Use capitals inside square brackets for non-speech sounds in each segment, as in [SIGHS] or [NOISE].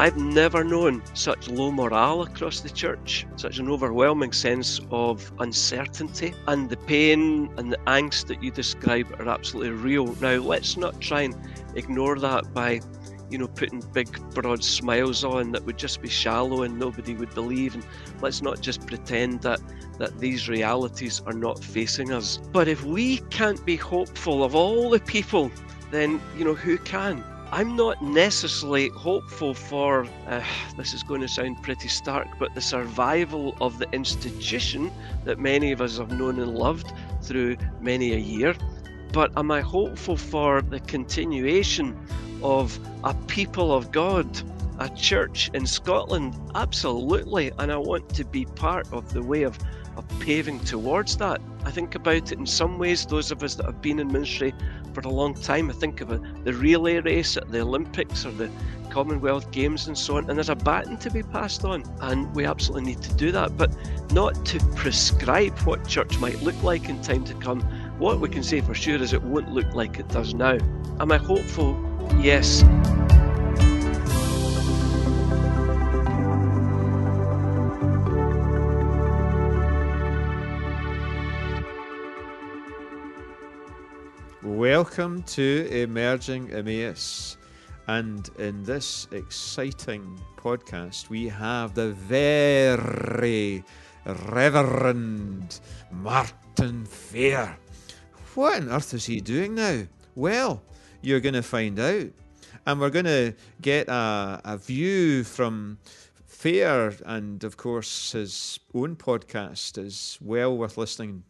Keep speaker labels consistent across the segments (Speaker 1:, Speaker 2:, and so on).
Speaker 1: I've never known such low morale across the church, such an overwhelming sense of uncertainty, and the pain and the angst that you describe are absolutely real. Now, let's not try and ignore that by you know, putting big, broad smiles on that would just be shallow and nobody would believe. And let's not just pretend that, that these realities are not facing us. But if we can't be hopeful of all the people, then, you know, who can? I'm not necessarily hopeful for, uh, this is going to sound pretty stark, but the survival of the institution that many of us have known and loved through many a year. But am I hopeful for the continuation of a people of God, a church in Scotland? Absolutely. And I want to be part of the way of, paving towards that. I think about it in some ways, those of us that have been in ministry for a long time, I think of it, the relay race at the Olympics or the Commonwealth Games and so on, and there's a baton to be passed on, and we absolutely need to do that, but not to prescribe what church might look like in time to come. What we can say for sure is it won't look like it does now. Am I hopeful? Yes.
Speaker 2: Welcome to Emerging Emmaus. And in this exciting podcast, we have the very Reverend Martin Fair. What on earth is he doing now? Well, you're going to find out. And we're going to get a, a view from Fair and, of course, his own podcast is well worth listening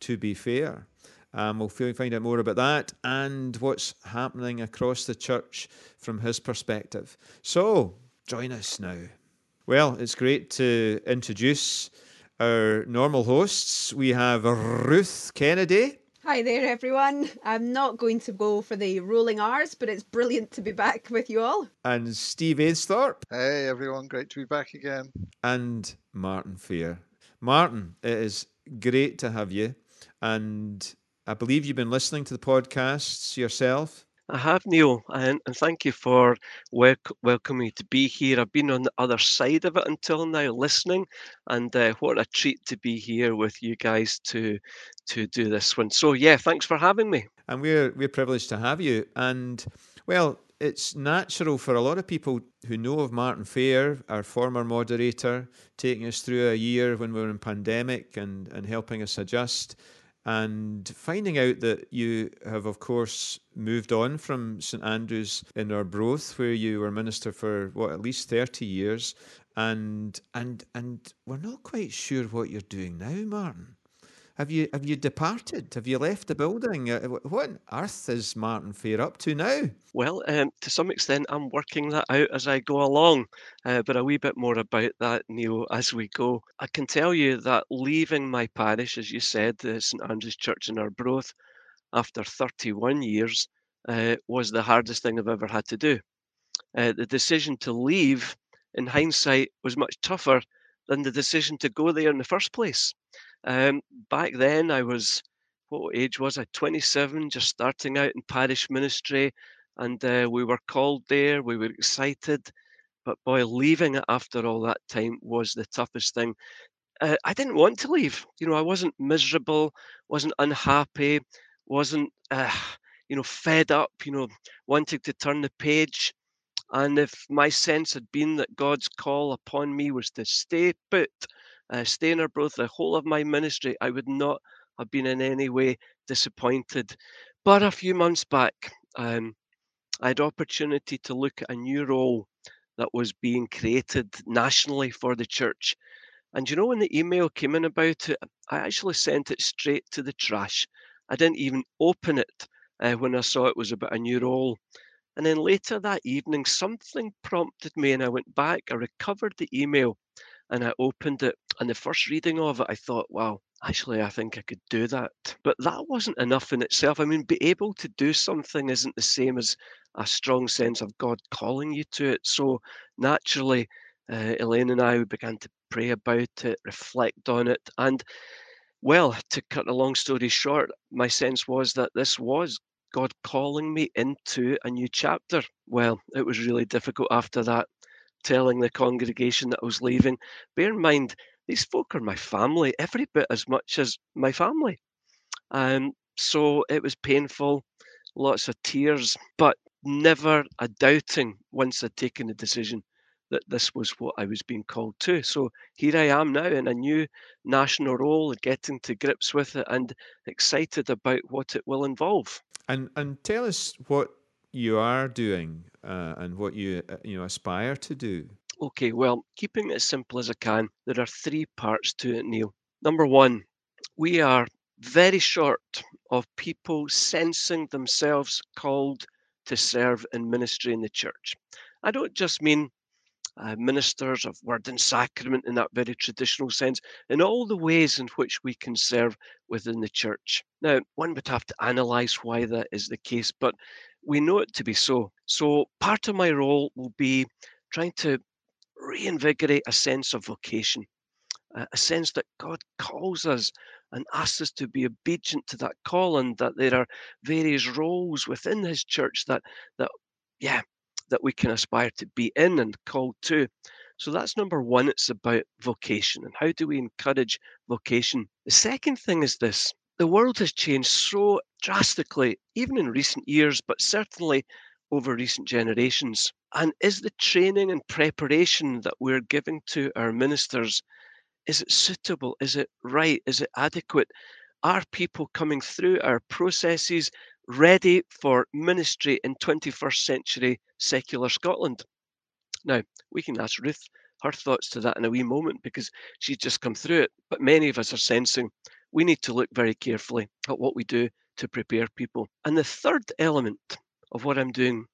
Speaker 2: to be fair. Um, we'll find out more about that and what's happening across the church from his perspective. So, join us now. Well, it's great to introduce our normal hosts. We have Ruth Kennedy.
Speaker 3: Hi there, everyone. I'm not going to go for the rolling R's, but it's brilliant to be back with you all.
Speaker 2: And Steve Aisthorpe.
Speaker 4: Hey, everyone. Great to be back again.
Speaker 2: And Martin Fair. Martin, it is great to have you. And I believe you've been listening to the podcasts yourself.
Speaker 1: I have, Neil, and, and thank you for wel- welcoming me to be here. I've been on the other side of it until now, listening, and uh, what a treat to be here with you guys to to do this one. So yeah, thanks for having me.
Speaker 2: And we're we're privileged to have you. And well, it's natural for a lot of people who know of Martin Fair, our former moderator, taking us through a year when we were in pandemic and, and helping us adjust and finding out that you have, of course, moved on from St Andrews in Arbroath, where you were minister for what at least thirty years, and and and we're not quite sure what you're doing now, Martin. Have you have you departed? Have you left the building? Uh, what on earth is Martin Fair up to now?
Speaker 1: Well, um, to some extent, I'm working that out as I go along, uh, but a wee bit more about that, Neil, as we go. I can tell you that leaving my parish, as you said, the St Andrew's Church in Arbroath, after 31 years, uh, was the hardest thing I've ever had to do. Uh, the decision to leave, in hindsight, was much tougher than the decision to go there in the first place. Um, back then, I was, what age was I? 27, just starting out in parish ministry. And uh, we were called there, we were excited. But boy, leaving it after all that time was the toughest thing. Uh, I didn't want to leave. You know, I wasn't miserable, wasn't unhappy, wasn't, uh, you know, fed up, you know, wanting to turn the page. And if my sense had been that God's call upon me was to stay put, uh, stay in the whole of my ministry, I would not have been in any way disappointed. But a few months back, um, I had opportunity to look at a new role that was being created nationally for the church. And you know, when the email came in about it, I actually sent it straight to the trash. I didn't even open it uh, when I saw it was about a new role. And then later that evening, something prompted me, and I went back, I recovered the email, and I opened it. And the first reading of it, I thought, wow, actually, I think I could do that. But that wasn't enough in itself. I mean, be able to do something isn't the same as a strong sense of God calling you to it. So naturally, uh, Elaine and I began to pray about it, reflect on it. And well, to cut a long story short, my sense was that this was God calling me into a new chapter. Well, it was really difficult after that telling the congregation that I was leaving. Bear in mind, these folk are my family, every bit as much as my family. Um, so it was painful, lots of tears, but never a doubting once I'd taken the decision that this was what I was being called to. So here I am now in a new national role, getting to grips with it and excited about what it will involve.
Speaker 2: And and tell us what you are doing uh, and what you uh, you know aspire to do.
Speaker 1: Okay, well, keeping it as simple as I can, there are three parts to it, Neil. Number one, we are very short of people sensing themselves called to serve in ministry in the church. I don't just mean uh, ministers of word and sacrament in that very traditional sense, in all the ways in which we can serve within the church. Now, one would have to analyse why that is the case, but we know it to be so. So, part of my role will be trying to reinvigorate a sense of vocation, a sense that God calls us and asks us to be obedient to that call, and that there are various roles within His church that that yeah that we can aspire to be in and called to. So that's number one. It's about vocation and how do we encourage vocation. The second thing is this the world has changed so drastically, even in recent years, but certainly over recent generations. And is the training and preparation that we're giving to our ministers, is it suitable? Is it right? Is it adequate? Are people coming through our processes ready for ministry in 21st century secular Scotland. Now, we can ask Ruth her thoughts to that in a wee moment because she's just come through it. But many of us are sensing we need to look very carefully at what we do to prepare people. And the third element of what I'm doing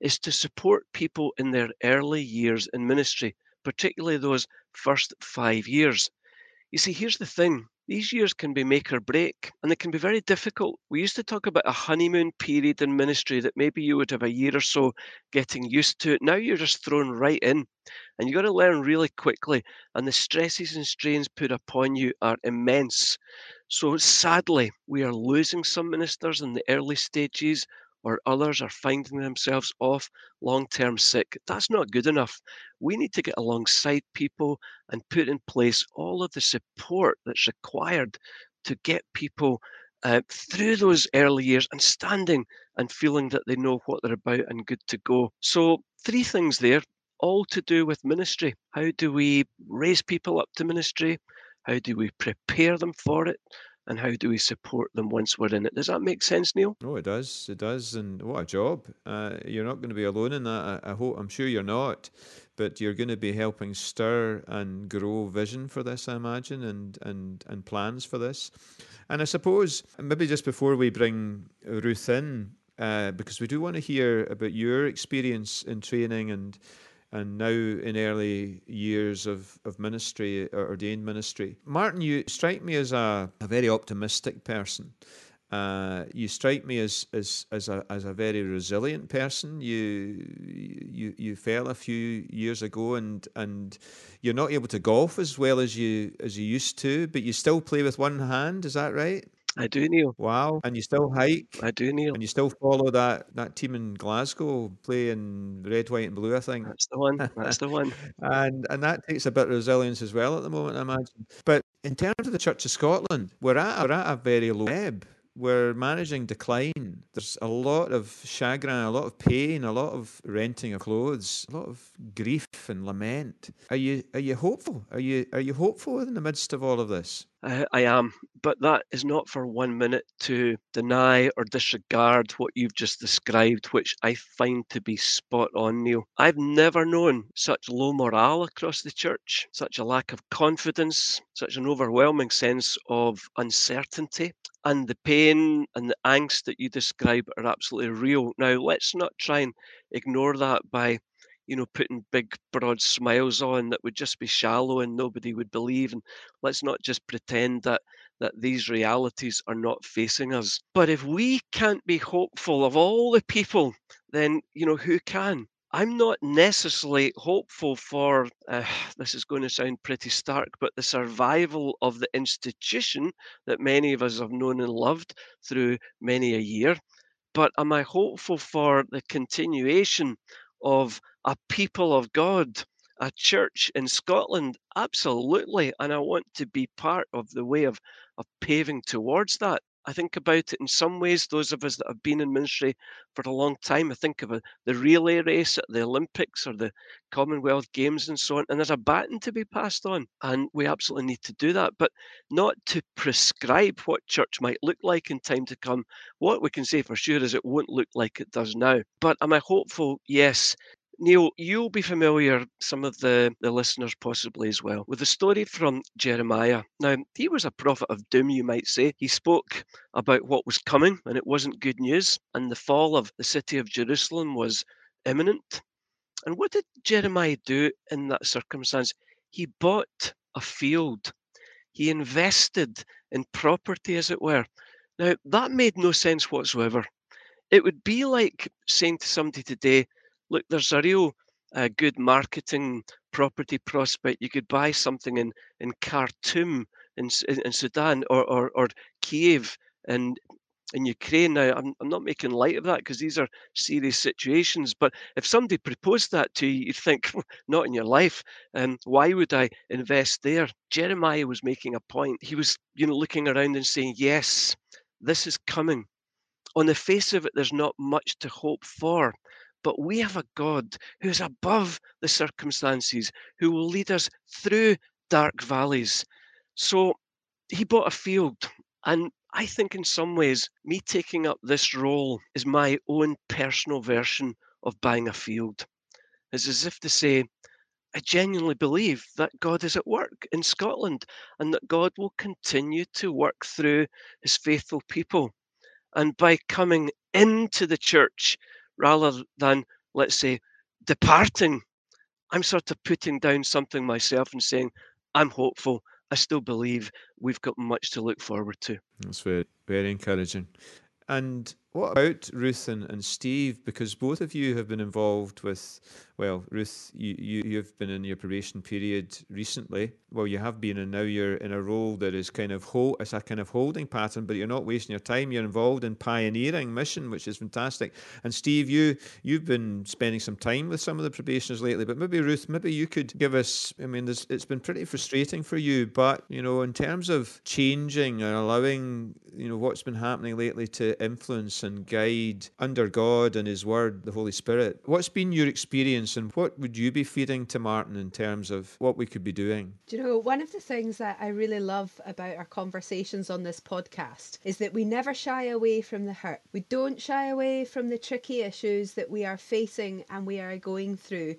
Speaker 1: is to support people in their early years in ministry, particularly those first five years. You see, here's the thing these years can be make or break, and they can be very difficult. We used to talk about a honeymoon period in ministry that maybe you would have a year or so getting used to it. Now you're just thrown right in, and you've got to learn really quickly, and the stresses and strains put upon you are immense. So sadly, we are losing some ministers in the early stages or others are finding themselves off long term sick. That's not good enough. We need to get alongside people and put in place all of the support that's required to get people uh, through those early years and standing and feeling that they know what they're about and good to go. So, three things there, all to do with ministry. How do we raise people up to ministry? How do we prepare them for it? And how do we support them once we're in it? Does that make sense, Neil?
Speaker 2: Oh, it does. It does. And what a job! Uh, you're not going to be alone in that. I, I, hope. I'm sure you're not, but you're going to be helping stir and grow vision for this, I imagine, and and and plans for this. And I suppose maybe just before we bring Ruth in, uh, because we do want to hear about your experience in training and and now in early years of, of ministry, ordained ministry. Martin, you strike me as a, a very optimistic person. Uh, you strike me as as as a as a very resilient person. You you you fell a few years ago, and and you're not able to golf as well as you as you used to, but you still play with one hand. Is that right?
Speaker 1: I do, Neil.
Speaker 2: Wow. And you still hike?
Speaker 1: I do, Neil.
Speaker 2: And you still follow that, that team in Glasgow playing red, white, and blue, I think.
Speaker 1: That's the one. [LAUGHS] That's the one.
Speaker 2: and and that takes a bit of resilience as well at the moment, I imagine. But in terms of the Church of Scotland, we're at, we're at a very low ebb we're managing decline. There's a lot of chagrin, a lot of pain, a lot of renting of clothes, a lot of grief and lament. Are you are you hopeful? Are you are you hopeful in the midst of all of this?
Speaker 1: I, I am, but that is not for one minute to deny or disregard what you've just described, which I find to be spot on, Neil. I've never known such low morale across the church, such a lack of confidence, such an overwhelming sense of uncertainty and the pain and the angst that you describe are absolutely real. Now, let's not try and ignore that by, you know, putting big, broad smiles on that would just be shallow and nobody would believe. And let's not just pretend that that these realities are not facing us. But if we can't be hopeful of all the people, then you know who can? I'm not necessarily hopeful for uh, [SIGHS] this is going to sound pretty stark, but the survival of the institution that many of us have known and loved through many a year. But am I hopeful for the continuation of a people of God, a church in Scotland? Absolutely. And I want to be part of the way of, of paving towards that. I think about it in some ways, those of us that have been in ministry for a long time, I think of the relay race at the Olympics or the Commonwealth Games and so on, and there's a baton to be passed on. And we absolutely need to do that, but not to prescribe what church might look like in time to come. What we can say for sure is it won't look like it does now. But am I hopeful? Yes. Neil, you'll be familiar, some of the, the listeners possibly as well, with the story from Jeremiah. Now, he was a prophet of doom, you might say. He spoke about what was coming, and it wasn't good news, and the fall of the city of Jerusalem was imminent. And what did Jeremiah do in that circumstance? He bought a field, he invested in property, as it were. Now, that made no sense whatsoever. It would be like saying to somebody today, look, there's a real uh, good marketing property prospect. You could buy something in, in Khartoum in, in Sudan or, or, or Kiev in, in Ukraine. Now, I'm, I'm not making light of that because these are serious situations. But if somebody proposed that to you, you'd think, not in your life. Um, why would I invest there? Jeremiah was making a point. He was, you know, looking around and saying, yes, this is coming. On the face of it, there's not much to hope for. But we have a God who's above the circumstances, who will lead us through dark valleys. So he bought a field. And I think in some ways, me taking up this role is my own personal version of buying a field. It's as if to say, I genuinely believe that God is at work in Scotland and that God will continue to work through his faithful people. And by coming into the church, rather than, let's say, departing. I'm sort of putting down something myself and saying, I'm hopeful. I still believe we've got much to look forward to.
Speaker 2: That's very, very encouraging. And what about Ruth and, and Steve? Because both of you have been involved with, well, Ruth, you, you, you've been in your probation period recently. Well, you have been, and now you're in a role that is kind of hold, it's a kind of holding pattern, but you're not wasting your time. You're involved in pioneering mission, which is fantastic. And Steve, you you've been spending some time with some of the probationers lately, but maybe Ruth, maybe you could give us. I mean, it's been pretty frustrating for you, but you know, in terms of changing and allowing, you know, what's been happening lately to influence and guide under God and His Word, the Holy Spirit. What's been your experience and what would you be feeding to Martin in terms of what we could be doing?
Speaker 3: Do you know, one of the things that I really love about our conversations on this podcast is that we never shy away from the hurt. We don't shy away from the tricky issues that we are facing and we are going through.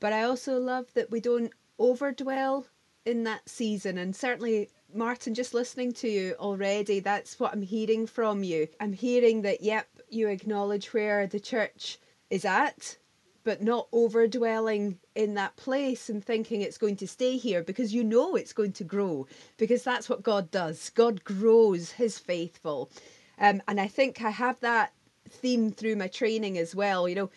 Speaker 3: But I also love that we don't overdwell in that season and certainly Martin, just listening to you already, that's what I'm hearing from you. I'm hearing that, yep, you acknowledge where the church is at, but not overdwelling in that place and thinking it's going to stay here because you know it's going to grow because that's what God does. God grows his faithful. Um, and I think I have that theme through my training as well. You know,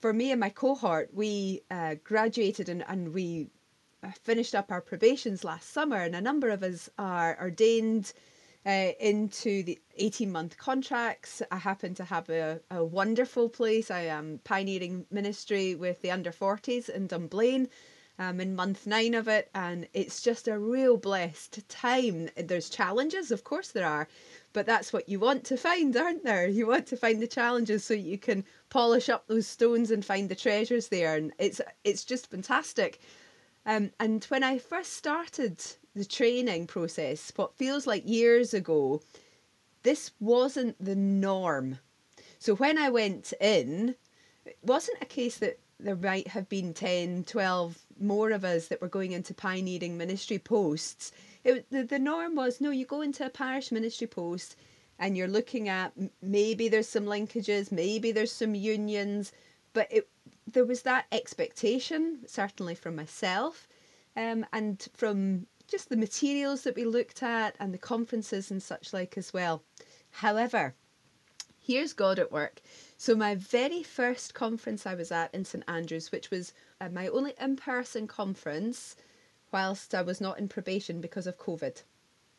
Speaker 3: for me and my cohort, we uh, graduated and, and we finished up our probations last summer, and a number of us are ordained uh, into the 18 month contracts. I happen to have a, a wonderful place. I am pioneering ministry with the under 40s in Dunblane. I'm in month nine of it, and it's just a real blessed time. There's challenges, of course, there are, but that's what you want to find, aren't there? You want to find the challenges so you can polish up those stones and find the treasures there, and it's it's just fantastic. Um, and when I first started the training process, what feels like years ago, this wasn't the norm. So when I went in, it wasn't a case that there might have been 10, 12 more of us that were going into pioneering ministry posts. It, the, the norm was no, you go into a parish ministry post and you're looking at maybe there's some linkages, maybe there's some unions, but it there was that expectation, certainly from myself, um, and from just the materials that we looked at and the conferences and such like as well. However, here's God at work. So, my very first conference I was at in St Andrews, which was uh, my only in person conference whilst I was not in probation because of COVID.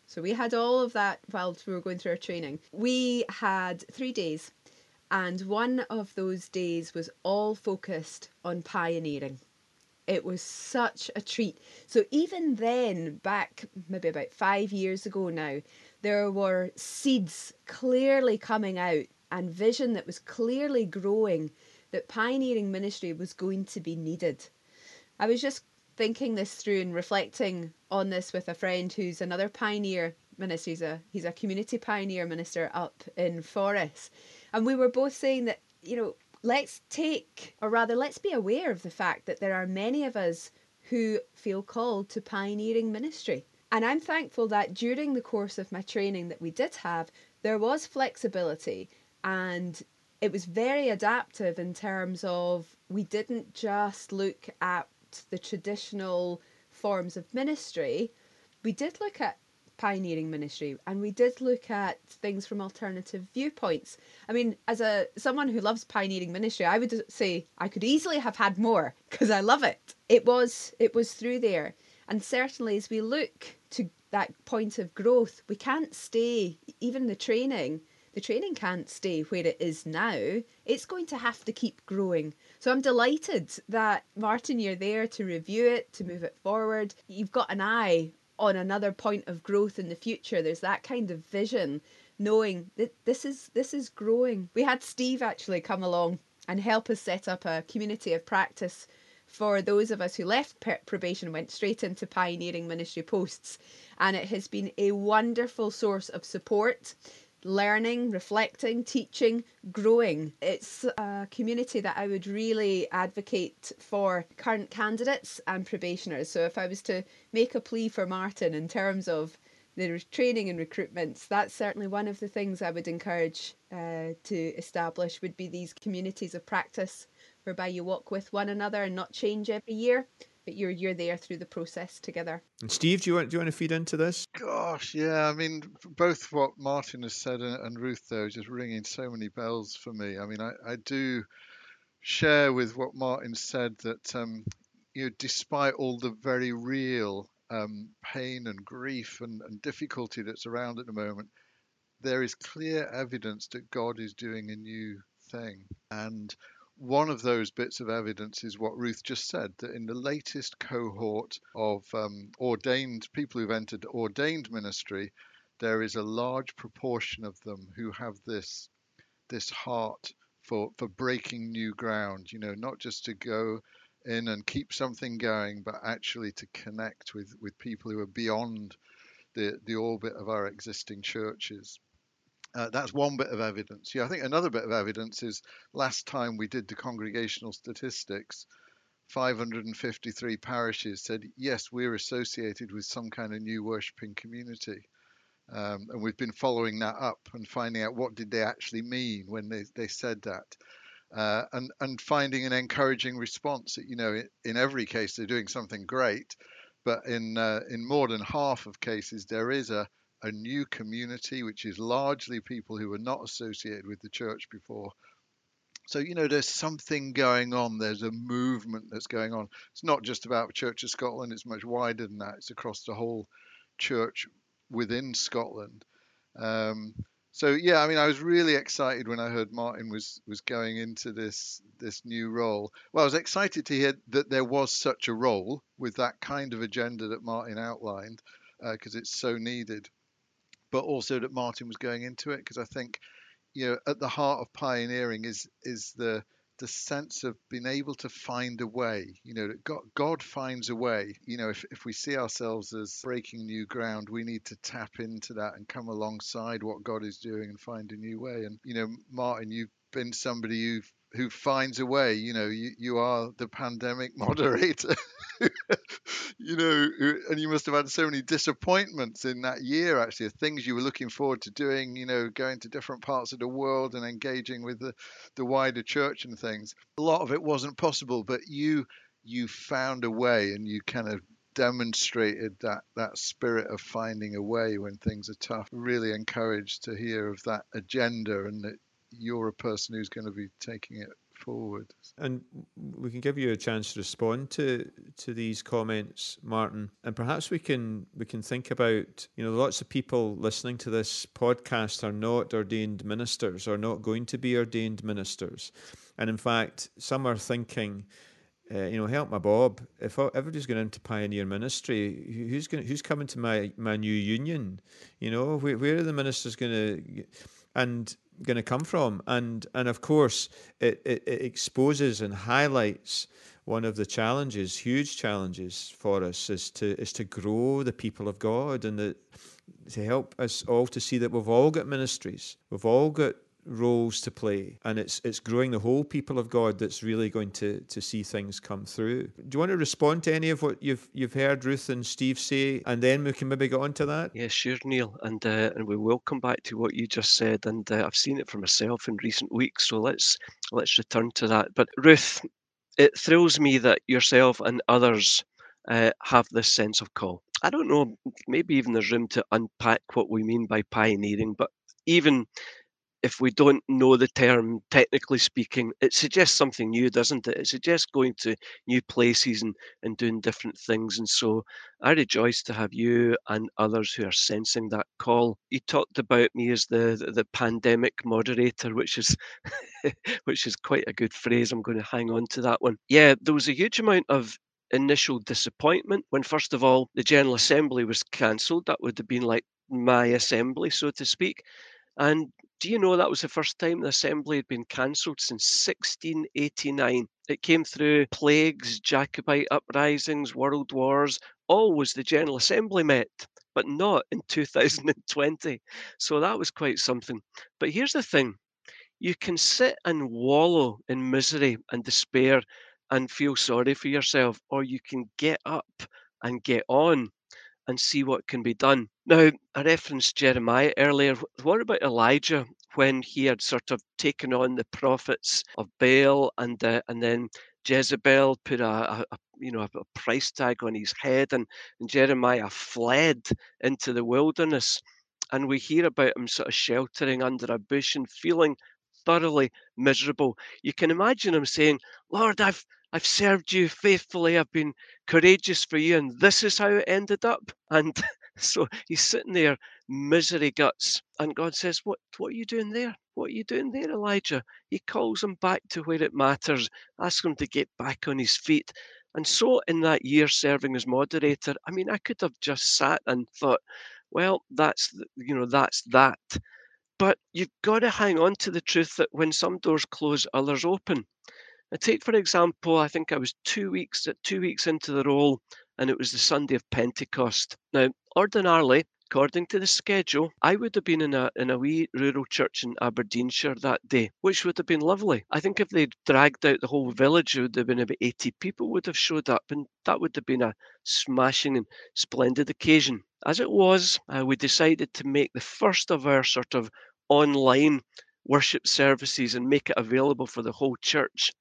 Speaker 3: So, we had all of that whilst we were going through our training. We had three days And one of those days was all focused on pioneering. It was such a treat. So, even then, back maybe about five years ago now, there were seeds clearly coming out and vision that was clearly growing that pioneering ministry was going to be needed. I was just thinking this through and reflecting on this with a friend who's another pioneer minister. He's a he's a community pioneer minister up in Forres, and we were both saying that you know let's take or rather let's be aware of the fact that there are many of us who feel called to pioneering ministry. And I'm thankful that during the course of my training that we did have, there was flexibility and it was very adaptive in terms of we didn't just look at the traditional forms of ministry, we did look at pioneering ministry and we did look at things from alternative viewpoints. I mean, as a someone who loves pioneering ministry, I would say I could easily have had more because I love it. It was it was through there. And certainly as we look to that point of growth, we can't stay even the training the training can't stay where it is now. It's going to have to keep growing. So I'm delighted that, Martin, you're there to review it, to move it forward. You've got an eye on another point of growth in the future. There's that kind of vision, knowing that this is this is growing. We had Steve actually come along and help us set up a community of practice for those of us who left probation went straight into pioneering ministry posts and it has been a wonderful source of support learning, reflecting, teaching, growing. It's a community that I would really advocate for current candidates and probationers. So if I was to make a plea for Martin in terms of the training and recruitments, that's certainly one of the things I would encourage uh, to establish would be these communities of practice whereby you walk with one another and not change every year but you're you're there through the process together.
Speaker 2: And Steve, do you want do you want to feed into this?
Speaker 4: Gosh, yeah. I mean, both what Martin has said and, and Ruth though just ringing so many bells for me. I mean, I, I do share with what Martin said that um, you know, despite all the very real um, pain and grief and, and difficulty that's around at the moment, there is clear evidence that God is doing a new thing. And one of those bits of evidence is what Ruth just said that in the latest cohort of um, ordained people who've entered ordained ministry, there is a large proportion of them who have this this heart for for breaking new ground. You know, not just to go in and keep something going, but actually to connect with with people who are beyond the the orbit of our existing churches. Uh, that's one bit of evidence. Yeah, I think another bit of evidence is last time we did the congregational statistics, 553 parishes said, yes, we're associated with some kind of new worshipping community. Um, and we've been following that up and finding out what did they actually mean when they, they said that. Uh, and, and finding an encouraging response. That, you know, in every case, they're doing something great, but in, uh, in more than half of cases, there is a, a new community, which is largely people who were not associated with the church before. So, you know, there's something going on. There's a movement that's going on. It's not just about Church of Scotland, it's much wider than that. It's across the whole church within Scotland. Um, so yeah, I mean, I was really excited when I heard Martin was was going into this this new role. Well, I was excited to hear that there was such a role with that kind of agenda that Martin outlined, because uh, it's so needed but also that Martin was going into it because I think you know at the heart of pioneering is is the the sense of being able to find a way you know that god, god finds a way. You know if, if we see ourselves as breaking new ground we need to tap into that and come alongside what god is doing and find a new way. And you know martin you've been somebody who've who finds a way. You know, you, you are the pandemic [LAUGHS] moderator. you know, and you must have had so many disappointments in that year, actually, of things you were looking forward to doing, you know, going to different parts of the world and engaging with the, the wider church and things. A lot of it wasn't possible, but you you found a way and you kind of demonstrated that that spirit of finding a way when things are tough. Really encouraged to hear of that agenda and that you're a person who's going to be taking it forward.
Speaker 2: And we can give you a chance to respond to to these comments, Martin. And perhaps we can we can think about you know lots of people listening to this podcast are not ordained ministers, are not going to be ordained ministers, and in fact some are thinking. Uh, you know, help my Bob. If everybody's going into pioneer ministry, who's going? Who's coming to my my new union? You know, where, where are the ministers going to? And going to come from. And and of course, it, it, it, exposes and highlights one of the challenges, huge challenges for us, is to is to grow the people of God and the, to help us all to see that we've all got ministries, we've all got roles to play and it's it's growing the whole people of God that's really going to to see things come through. Do you want to respond to any of what you've you've heard Ruth and Steve say and then we can maybe get on to that?
Speaker 1: Yeah, sure, Neil. And uh, and we will come back to what you just said and uh, I've seen it for myself in recent weeks so let's let's return to that. But Ruth, it thrills me that yourself and others uh, have this sense of call. I don't know, maybe even there's room to unpack what we mean by pioneering, but even if we don't know the term technically speaking, it suggests something new, doesn't it? It suggests going to new places and, and doing different things. And so I rejoice to have you and others who are sensing that call. You talked about me as the the, the pandemic moderator, which is [LAUGHS] which is quite a good phrase. I'm going to hang on to that one. Yeah, there was a huge amount of initial disappointment when first of all the General Assembly was cancelled. That would have been like my assembly, so to speak. And do you know that was the first time the assembly had been cancelled since 1689? It came through plagues, Jacobite uprisings, world wars. Always the General Assembly met, but not in [LAUGHS] 2020. So that was quite something. But here's the thing you can sit and wallow in misery and despair and feel sorry for yourself, or you can get up and get on and see what can be done. Now, I referenced Jeremiah earlier. What about Elijah when he had sort of taken on the prophets of Baal and uh, and then Jezebel put a, a, you know a, a, price tag on his head and, and Jeremiah fled into the wilderness and we hear about him sort of sheltering under a bush and feeling thoroughly miserable. You can imagine him saying, Lord, I've I've served you faithfully, I've been courageous for you, and this is how it ended up. And [LAUGHS] so he's sitting there, misery guts. And God says, What what are you doing there? What are you doing there, Elijah? He calls him back to where it matters, asks him to get back on his feet. And so in that year serving as moderator, I mean, I could have just sat and thought, well, that's you know, that's that. But you've got to hang on to the truth that when some doors close, others open. I take, for example, I think I was two weeks two weeks into the role, and it was the Sunday of Pentecost. Now, ordinarily, according to the schedule, I would have been in a in a wee rural church in Aberdeenshire that day, which would have been lovely. I think if they'd dragged out the whole village, it would have been about 80 people would have showed up, and that would have been a smashing and splendid occasion. As it was, uh, we decided to make the first of our sort of online worship services and make it available for the whole church.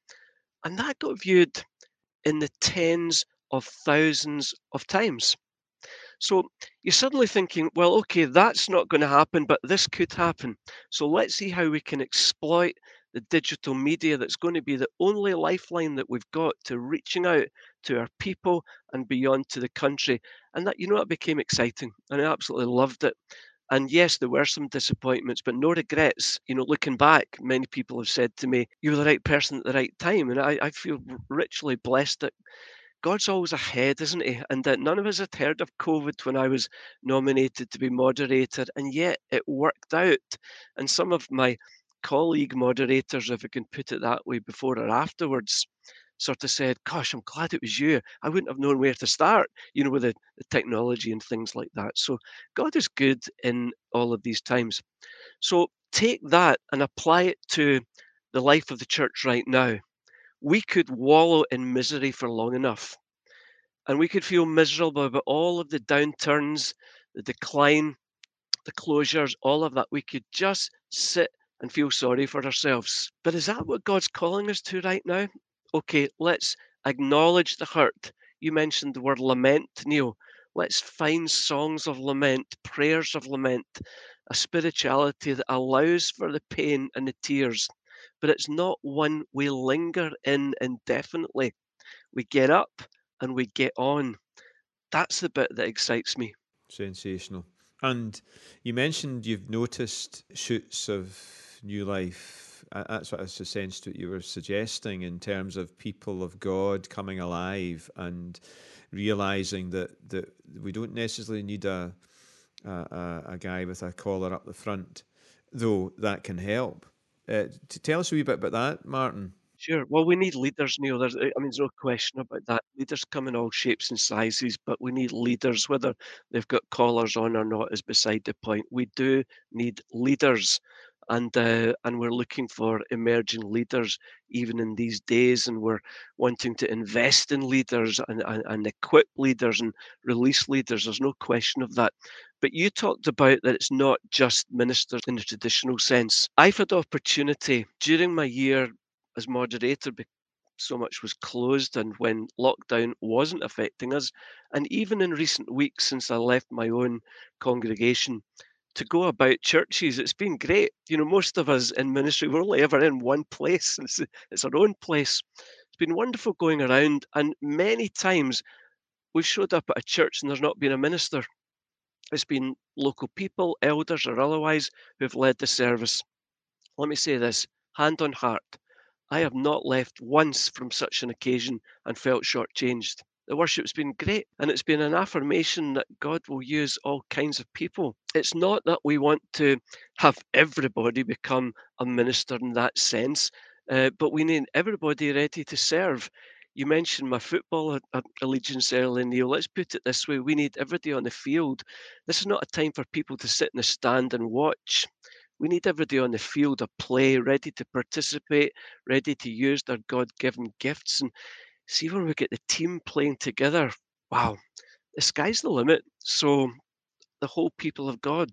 Speaker 1: And that got viewed in the tens of thousands of times. So you're suddenly thinking, well, okay, that's not going to happen, but this could happen. So let's see how we can exploit the digital media that's going to be the only lifeline that we've got to reaching out to our people and beyond to the country. And that, you know, it became exciting and I absolutely loved it. And yes, there were some disappointments, but no regrets. You know, looking back, many people have said to me, you were the right person at the right time. And I, I feel richly blessed that God's always ahead, isn't he? And that none of us had heard of COVID when I was nominated to be moderator, and yet it worked out. And some of my colleague moderators, if I can put it that way, before or afterwards, sort of said, Gosh, I'm glad it was you. I wouldn't have known where to start, you know, with the, the technology and things like that. So God is good in all of these times. So take that and apply it to the life of the church right now. We could wallow in misery for long enough. And we could feel miserable about all of the downturns, the decline, the closures, all of that. We could just sit and feel sorry for ourselves. But is that what God's calling us to right now? Okay, let's acknowledge the hurt. You mentioned the word lament, Neil. Let's find songs of lament, prayers of lament, a spirituality that allows for the pain and the tears, but it's not one we linger in indefinitely. We get up and we get on. That's the bit that excites me.
Speaker 2: Sensational. And you mentioned you've noticed shoots of new life. That's what I sensed what you were suggesting in terms of people of God coming alive and realizing that, that we don't necessarily need a, a, a guy with a collar up the front, though that can help. Uh, to tell us a wee bit about that, Martin.
Speaker 1: Sure. Well, we need leaders, Neil. There's, I mean, there's no question about that. Leaders come in all shapes and sizes, but we need leaders. Whether they've got collars on or not is beside the point. We do need leaders, and uh, and we're looking for emerging leaders even in these days, and we're wanting to invest in leaders and, and, and equip leaders and release leaders. There's no question of that. But you talked about that it's not just ministers in the traditional sense. I've had opportunity during my year as moderator so much was closed and when lockdown wasn't affecting us. And even in recent weeks since I left my own congregation, to go about churches, it's been great. You know, most of us in ministry, we're only ever in one place. [LAUGHS] It's, it's our own place. It's been wonderful going around, and many times we've showed up at a church and there's not been a minister. It's been local people, elders or otherwise, who've led the service. Let me say this hand on heart I have not left once from such an occasion and felt shortchanged. The worship's been great, and it's been an affirmation that God will use all kinds of people. It's not that we want to have everybody become a minister in that sense, uh, but we need everybody ready to serve. You mentioned my football allegiance earlier, Neil. Let's put it this way we need everybody on the field. This is not a time for people to sit in the stand and watch. We need everybody on the field of play, ready to participate, ready to use their God given gifts. And see when we get the team playing together, wow, the sky's the limit. So, the whole people of God,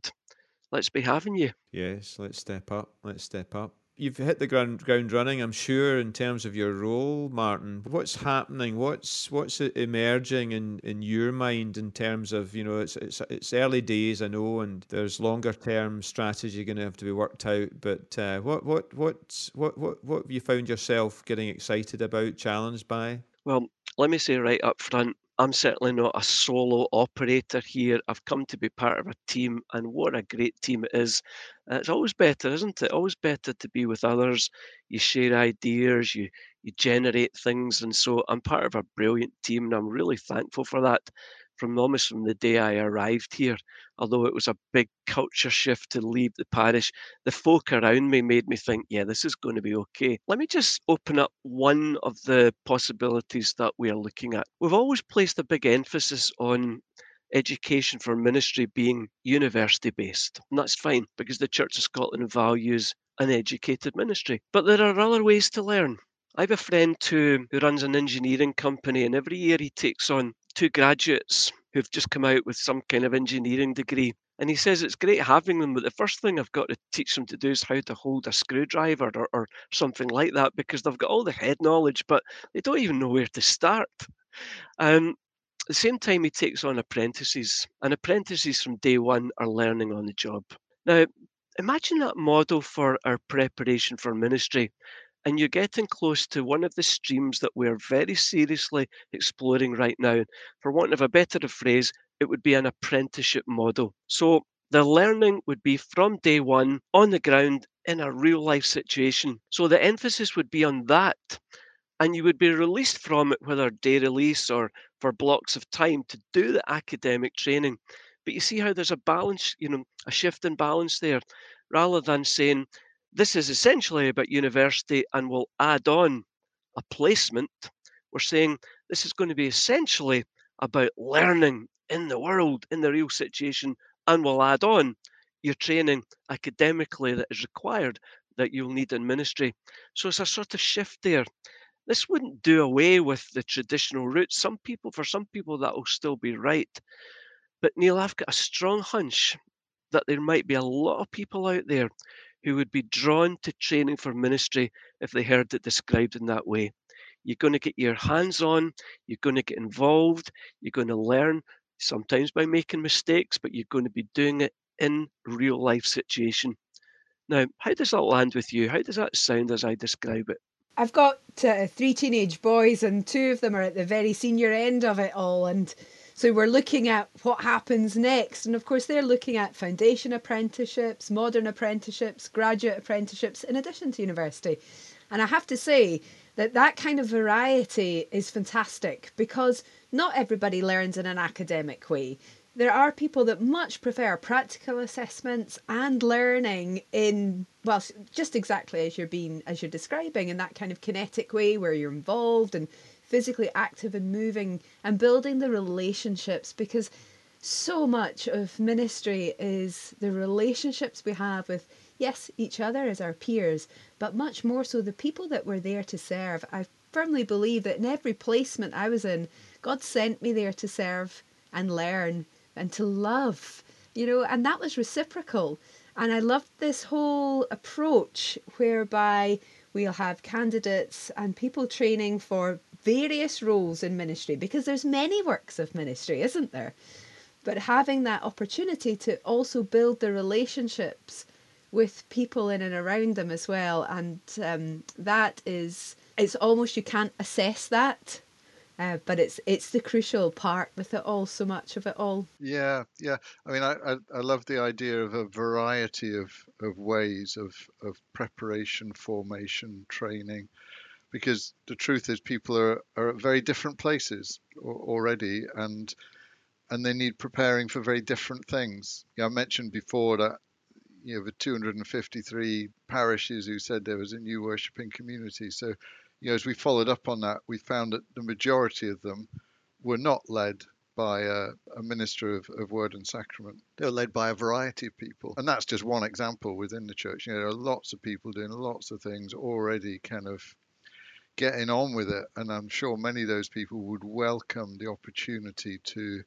Speaker 1: let's be having you.
Speaker 2: Yes, let's step up. Let's step up you've hit the ground ground running. I'm sure in terms of your role, Martin. What's happening? What's what's emerging in, in your mind in terms of you know it's it's it's early days, I know, and there's longer term strategy going to have to be worked out. But uh, what what what what what what have you found yourself getting excited about, challenged by?
Speaker 1: Well, let me say right up front, I'm certainly not a solo operator here. I've come to be part of a team, and what a great team it is. Uh, it's always better, isn't it? Always better to be with others. You share ideas, you you generate things, and so I'm part of a brilliant team, and I'm really thankful for that from almost from the day I arrived here. Although it was a big culture shift to leave the parish, the folk around me made me think, yeah, this is going to be okay. Let me just open up one of the possibilities that we are looking at. We've always placed a big emphasis on education for ministry being university based. And that's fine because the Church of Scotland values an educated ministry. But there are other ways to learn. I have a friend too who runs an engineering company, and every year he takes on two graduates who've just come out with some kind of engineering degree. And he says it's great having them, but the first thing I've got to teach them to do is how to hold a screwdriver or, or something like that because they've got all the head knowledge, but they don't even know where to start. Um, at the same time, he takes on apprentices, and apprentices from day one are learning on the job. Now, imagine that model for our preparation for ministry and you're getting close to one of the streams that we're very seriously exploring right now. For want of a better phrase, it would be an apprenticeship model. So the learning would be from day one on the ground in a real life situation. So the emphasis would be on that. And you would be released from it, whether day release or for blocks of time to do the academic training. But you see how there's a balance, you know, a shift in balance there, rather than saying, this is essentially about university and we'll add on a placement. We're saying this is going to be essentially about learning in the world, in the real situation, and we'll add on your training academically that is required that you'll need in ministry. So it's a sort of shift there. This wouldn't do away with the traditional route. Some people, for some people, that will still be right. But Neil, I've got a strong hunch that there might be a lot of people out there who would be drawn to training for ministry if they heard it described in that way. You're going to get your hands on, you're going to get involved, you're going to learn, sometimes by making mistakes, but you're going to be doing it in real life situation. Now, how does that land with you? How does that sound as I describe it?
Speaker 3: I've got uh, three teenage boys, and two of them are at the very senior end of it all. And so we're looking at what happens next. And of course, they're looking at foundation apprenticeships, modern apprenticeships, graduate apprenticeships, in addition to university. And I have to say that that kind of variety is fantastic because not everybody learns in an academic way. There are people that much prefer practical assessments and learning in well just exactly as you're being as you're describing in that kind of kinetic way where you're involved and physically active and moving and building the relationships because so much of ministry is the relationships we have with yes each other as our peers but much more so the people that we're there to serve. I firmly believe that in every placement i was in god sent me there to serve and learn and to love you know and that was reciprocal. And i loved this whole approach whereby we'll have candidates and people training for various roles in ministry because there's many works of ministry isn't there but having that opportunity to also build the relationships with people in and around them as well and um, that is it's almost you can't assess that uh, but it's it's the crucial part with it all so much of it all
Speaker 4: Yeah, yeah. I mean, I, I, I love the idea of a variety of, of ways of, of preparation, formation, training, because the truth is people are, are at very different places already and and they need preparing for very different things. Yeah, I mentioned before that you know the 253 parishes who said there was a new worshipping community. So, you know, as we followed up on that, we found that the majority of them were not led by a, a minister of, of word and sacrament. They were led by a variety of people. And that's just one example within the church. You know, there are lots of people doing lots of things already kind of getting on with it. And I'm sure many of those people would welcome the opportunity to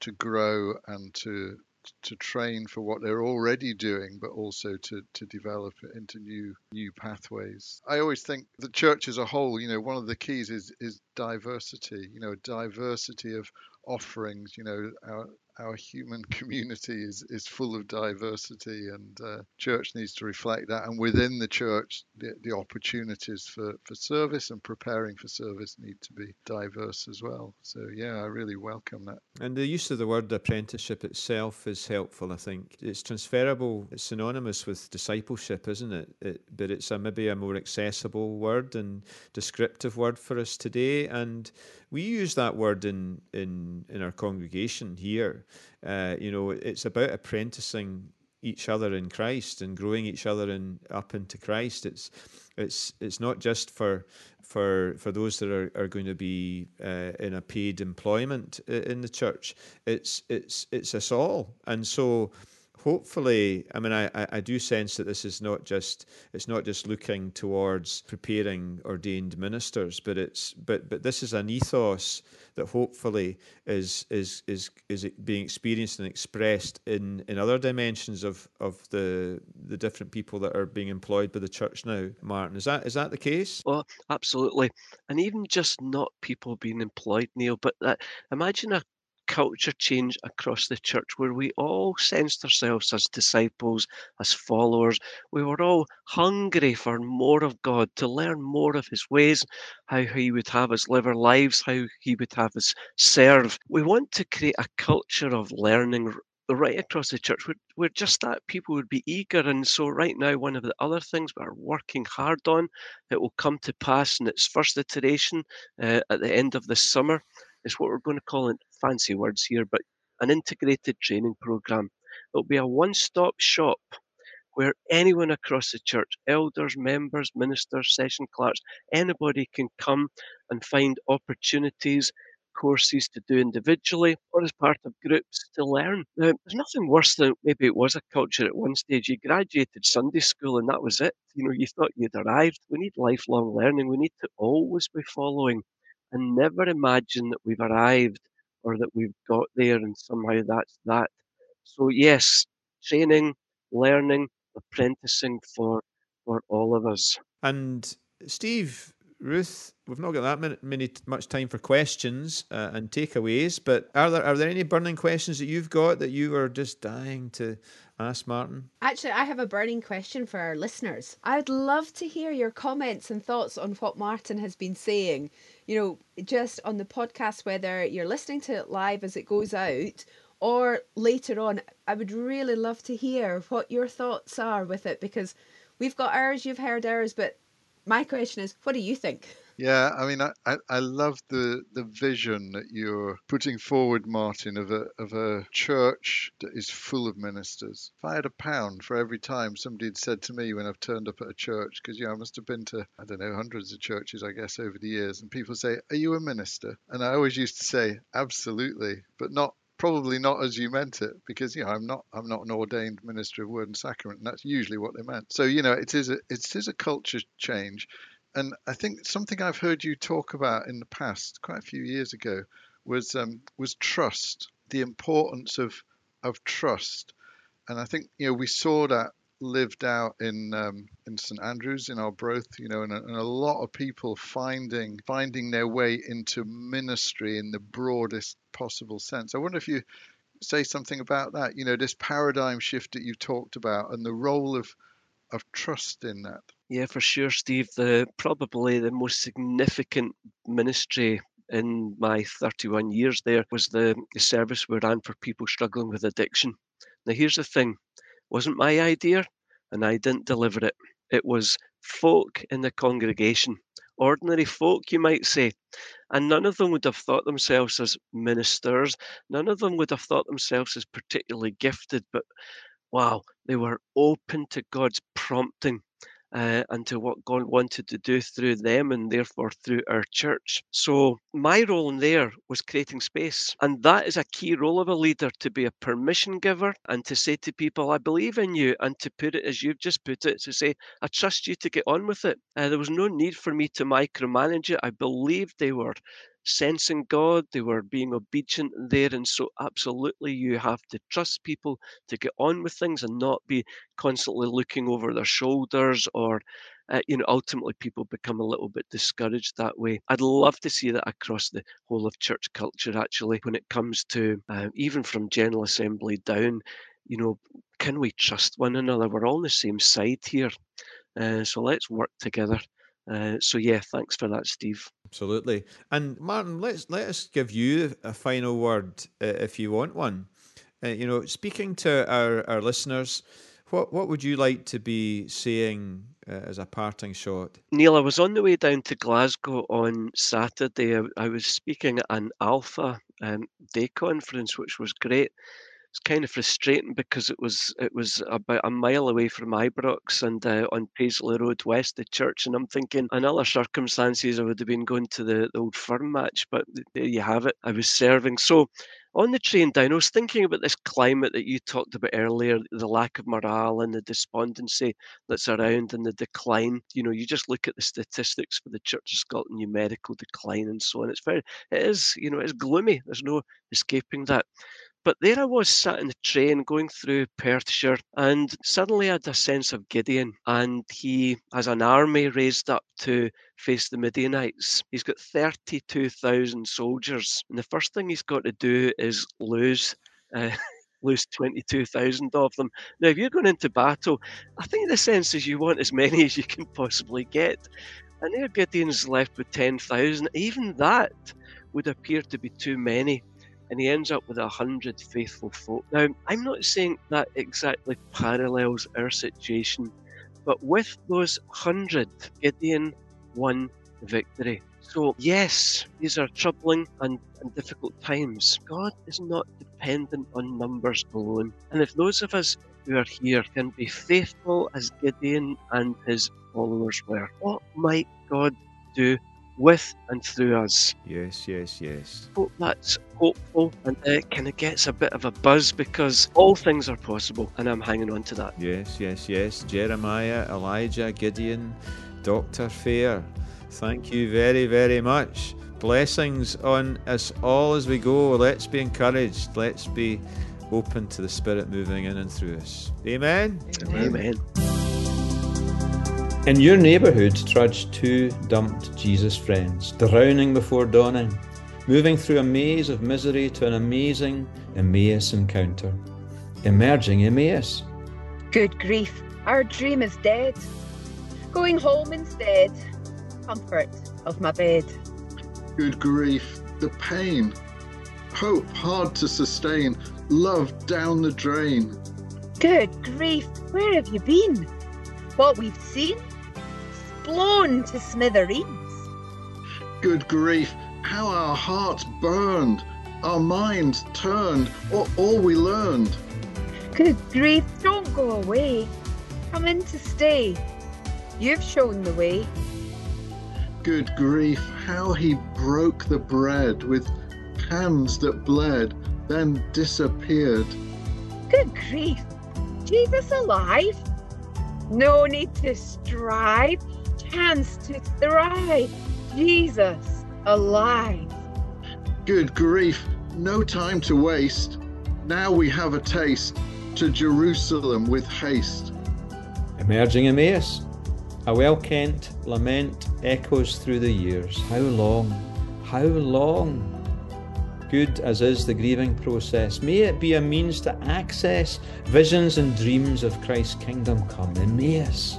Speaker 4: to grow and to to train for what they're already doing, but also to, to develop it into new new pathways. I always think the church as a whole, you know, one of the keys is is diversity. You know, diversity of offerings. You know, our our human [LAUGHS] community is is full of diversity, and uh, church needs to reflect that. And within the church, the, the opportunities for for service and preparing for service need to be diverse as well. So yeah, I really welcome that.
Speaker 2: And the use of the word apprenticeship itself is helpful, I think. It's transferable, it's synonymous with discipleship, isn't it? it but it's a, maybe a more accessible word and descriptive word for us today. And we use that word in, in, in our congregation here. Uh, you know, it's about apprenticing each other in Christ and growing each other in up into Christ. It's it's it's not just for for for those that are, are going to be uh, in a paid employment in the church. It's it's it's us all, and so hopefully, I mean, I, I do sense that this is not just it's not just looking towards preparing ordained ministers, but it's but but this is an ethos that hopefully is is is is being experienced and expressed in in other dimensions of of the the different people that are being employed by the church now. Martin, is that is that the case?
Speaker 1: Well, absolutely, and even just not people being employed, Neil, but that imagine a culture change across the church where we all sensed ourselves as disciples, as followers. We were all hungry for more of God, to learn more of His ways, how He would have us live our lives, how He would have us serve. We want to create a culture of learning right across the church where, where just that people would be eager and so right now one of the other things we're working hard on it will come to pass in its first iteration uh, at the end of this summer is what we're going to call in fancy words here, but an integrated training program. It'll be a one stop shop where anyone across the church, elders, members, ministers, session clerks, anybody can come and find opportunities, courses to do individually or as part of groups to learn. Now, there's nothing worse than maybe it was a culture at one stage. You graduated Sunday school and that was it. You know, you thought you'd arrived. We need lifelong learning. We need to always be following and never imagine that we've arrived or that we've got there and somehow that's that. So yes, training, learning, apprenticing for for all of us.
Speaker 2: And Steve, Ruth, we've not got that many, many much time for questions uh, and takeaways, but are there are there any burning questions that you've got that you are just dying to ask Martin?
Speaker 3: Actually, I have a burning question for our listeners. I'd love to hear your comments and thoughts on what Martin has been saying. You know, just on the podcast, whether you're listening to it live as it goes out or later on. I would really love to hear what your thoughts are with it because we've got ours, you've heard ours, but my question is, what do you think? [LAUGHS]
Speaker 4: Yeah, I mean, I, I, I love the, the vision that you're putting forward, Martin, of a of a church that is full of ministers. If I had a pound for every time somebody had said to me when I've turned up at a church, because you know, I must have been to I don't know hundreds of churches, I guess, over the years, and people say, "Are you a minister?" And I always used to say, "Absolutely," but not probably not as you meant it because you know I'm not I'm not an ordained minister of word and sacrament and that's usually what they meant so you know it is a it is a culture change and I think something I've heard you talk about in the past quite a few years ago was um, was trust the importance of of trust and I think you know we saw that lived out in um, in St Andrews in our Arbroath, you know, and a, and a, lot of people finding finding their way into ministry in the broadest possible sense. I wonder if you say something about that. You know, this paradigm shift that you talked about and the role of of trust in that.
Speaker 1: Yeah, for sure, Steve. The probably the most significant ministry in my 31 years there was the, the service we ran for people struggling with addiction. Now, here's the thing wasn't my idea, and I didn't deliver it. It was folk in the congregation, ordinary folk, you might say. And none of them would have thought themselves as ministers. None of them would have thought themselves as particularly gifted, but wow, they were open to God's prompting uh, and to what God wanted to do through them and therefore through our church. So, my role in there was creating space. And that is a key role of a leader to be a permission giver and to say to people, I believe in you, and to put it as you've just put it, to say, I trust you to get on with it. Uh, there was no need for me to micromanage it. I believed they were sensing God, they were being obedient there. And so, absolutely, you have to trust people to get on with things and not be constantly looking over their shoulders or. Uh, you know, ultimately people become a little bit discouraged that way. I'd love to see that across the whole of church culture, actually, when it comes to uh, even from General Assembly down, you know, can we trust one another? We're all on the same side here. Uh, so let's work together. Uh, so yeah, thanks for that, Steve.
Speaker 2: Absolutely. And Martin, let's let us give you a final word uh, if you want one. Uh, you know, speaking to our, our listeners, what what would you like to be saying uh, as a parting shot?
Speaker 1: Neil, I was on the way down to Glasgow on Saturday. I, I was speaking at an Alpha um, Day conference, which was great it's kind of frustrating because it was it was about a mile away from Ibrox and uh, on Paisley Road West, the church. And I'm thinking, in other circumstances, I would have been going to the, the old firm match, but there you have it. I was serving. So on the train down, I was thinking about this climate that you talked about earlier, the lack of morale and the despondency that's around and the decline. You know, you just look at the statistics for the Church of Scotland numerical decline and so on. It's very, it is, you know, it's gloomy. There's no escaping that. But there I was sat in the train going through Perthshire, and suddenly I had a sense of Gideon. And he has an army raised up to face the Midianites. He's got 32,000 soldiers. And the first thing he's got to do is lose. Uh, [LAUGHS] lose 22,000 of them. Now, if you're going into battle, I think the sense is you want as many [LAUGHS] as you can possibly get. And there Gideon's left with 10,000. Even that would appear to be too many and he ends up with a hundred faithful folk. Now, I'm not saying that exactly parallels our situation, but with those hundred, Gideon won the victory. So, yes, these are troubling and, and difficult times. God is not dependent on numbers alone. And if those of us who are here can be faithful as Gideon and his followers were, what might God do with and through us.
Speaker 2: Yes, yes, yes.
Speaker 1: Hope that's hopeful and it kind of gets a bit of a buzz because all things are possible and I'm hanging on to that.
Speaker 2: Yes, yes, yes. Jeremiah, Elijah, Gideon, Dr. Fair, thank you very, very much. Blessings on us all as we go. Let's be encouraged. Let's be open to the Spirit moving in and through us. Amen.
Speaker 1: Amen. Amen.
Speaker 5: In your neighbourhood trudge two dumped Jesus friends, drowning before dawning, moving through a maze of misery to an amazing Emmaus encounter.
Speaker 2: Emerging Emmaus.
Speaker 3: Good grief, our dream is dead. Going home instead, comfort of my bed.
Speaker 4: Good grief, the pain. Hope hard to sustain, love down the drain.
Speaker 3: Good grief, where have you been? What we've seen? Blown to smithereens.
Speaker 4: Good grief, how our hearts burned, our minds turned, or all we learned.
Speaker 3: Good grief, don't go away. Come in to stay. You've shown the way.
Speaker 4: Good grief, how he broke the bread with hands that bled, then disappeared.
Speaker 3: Good grief, Jesus alive? No need to strive, chance to thrive. Jesus alive.
Speaker 4: Good grief, no time to waste. Now we have a taste to Jerusalem with haste.
Speaker 2: Emerging Emmaus. A well kent lament echoes through the years. How long? How long? Good as is the grieving process, may it be a means to access visions and dreams of Christ's kingdom come. Emmaus,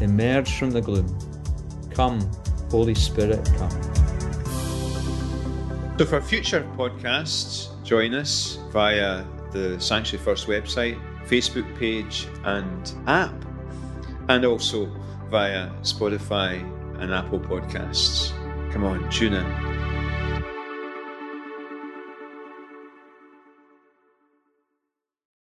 Speaker 2: emerge from the gloom. Come, Holy Spirit, come.
Speaker 6: So for future podcasts, join us via the Sanctuary First website, Facebook page, and app, and also via Spotify and Apple Podcasts. Come on, tune in.